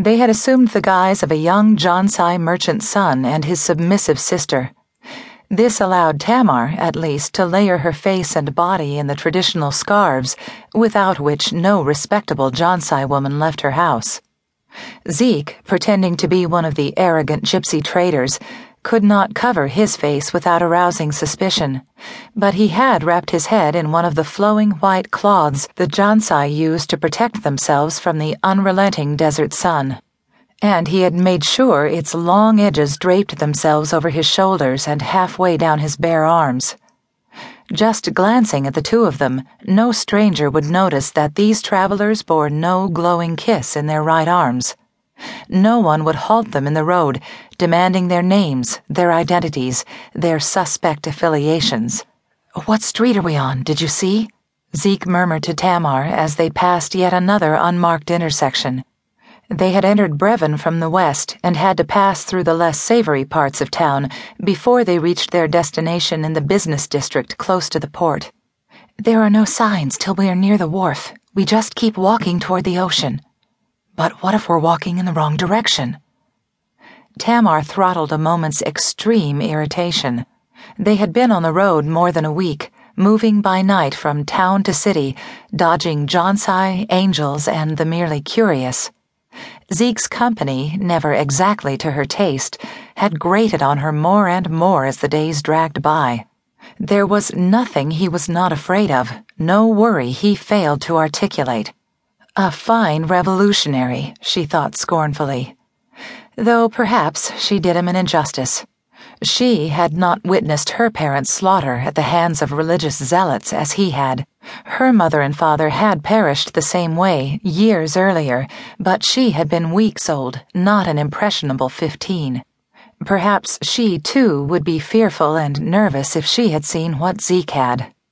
They had assumed the guise of a young Jansai merchant's son and his submissive sister. This allowed Tamar, at least, to layer her face and body in the traditional scarves, without which no respectable Jansai woman left her house. Zeke, pretending to be one of the arrogant gypsy traders, could not cover his face without arousing suspicion, but he had wrapped his head in one of the flowing white cloths the Jansai used to protect themselves from the unrelenting desert sun and he had made sure its long edges draped themselves over his shoulders and halfway down his bare arms. Just glancing at the two of them, no stranger would notice that these travelers bore no glowing kiss in their right arms. No one would halt them in the road, demanding their names, their identities, their suspect affiliations. What street are we on? Did you see? Zeke murmured to Tamar as they passed yet another unmarked intersection. They had entered Breven from the west and had to pass through the less savory parts of town before they reached their destination in the business district close to the port. There are no signs till we are near the wharf. We just keep walking toward the ocean. But what if we're walking in the wrong direction? Tamar throttled a moment's extreme irritation. They had been on the road more than a week, moving by night from town to city, dodging Jansai, angels, and the merely curious. Zeke's company, never exactly to her taste, had grated on her more and more as the days dragged by. There was nothing he was not afraid of, no worry he failed to articulate. A fine revolutionary, she thought scornfully. Though perhaps she did him an injustice. She had not witnessed her parents' slaughter at the hands of religious zealots as he had. Her mother and father had perished the same way years earlier, but she had been weeks old, not an impressionable fifteen. Perhaps she, too, would be fearful and nervous if she had seen what Zeke had.